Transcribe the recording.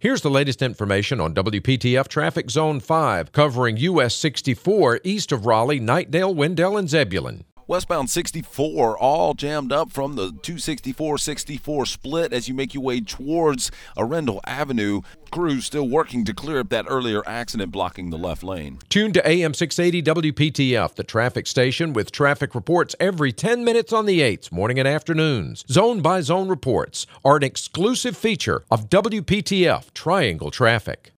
Here's the latest information on WPTF Traffic Zone 5, covering US 64 east of Raleigh, Knightdale, Wendell, and Zebulon. Westbound 64 all jammed up from the 264 64 split as you make your way towards Arendell Avenue. Crews still working to clear up that earlier accident blocking the left lane. Tune to AM 680 WPTF, the traffic station with traffic reports every 10 minutes on the 8s, morning and afternoons. Zone by zone reports are an exclusive feature of WPTF Triangle Traffic.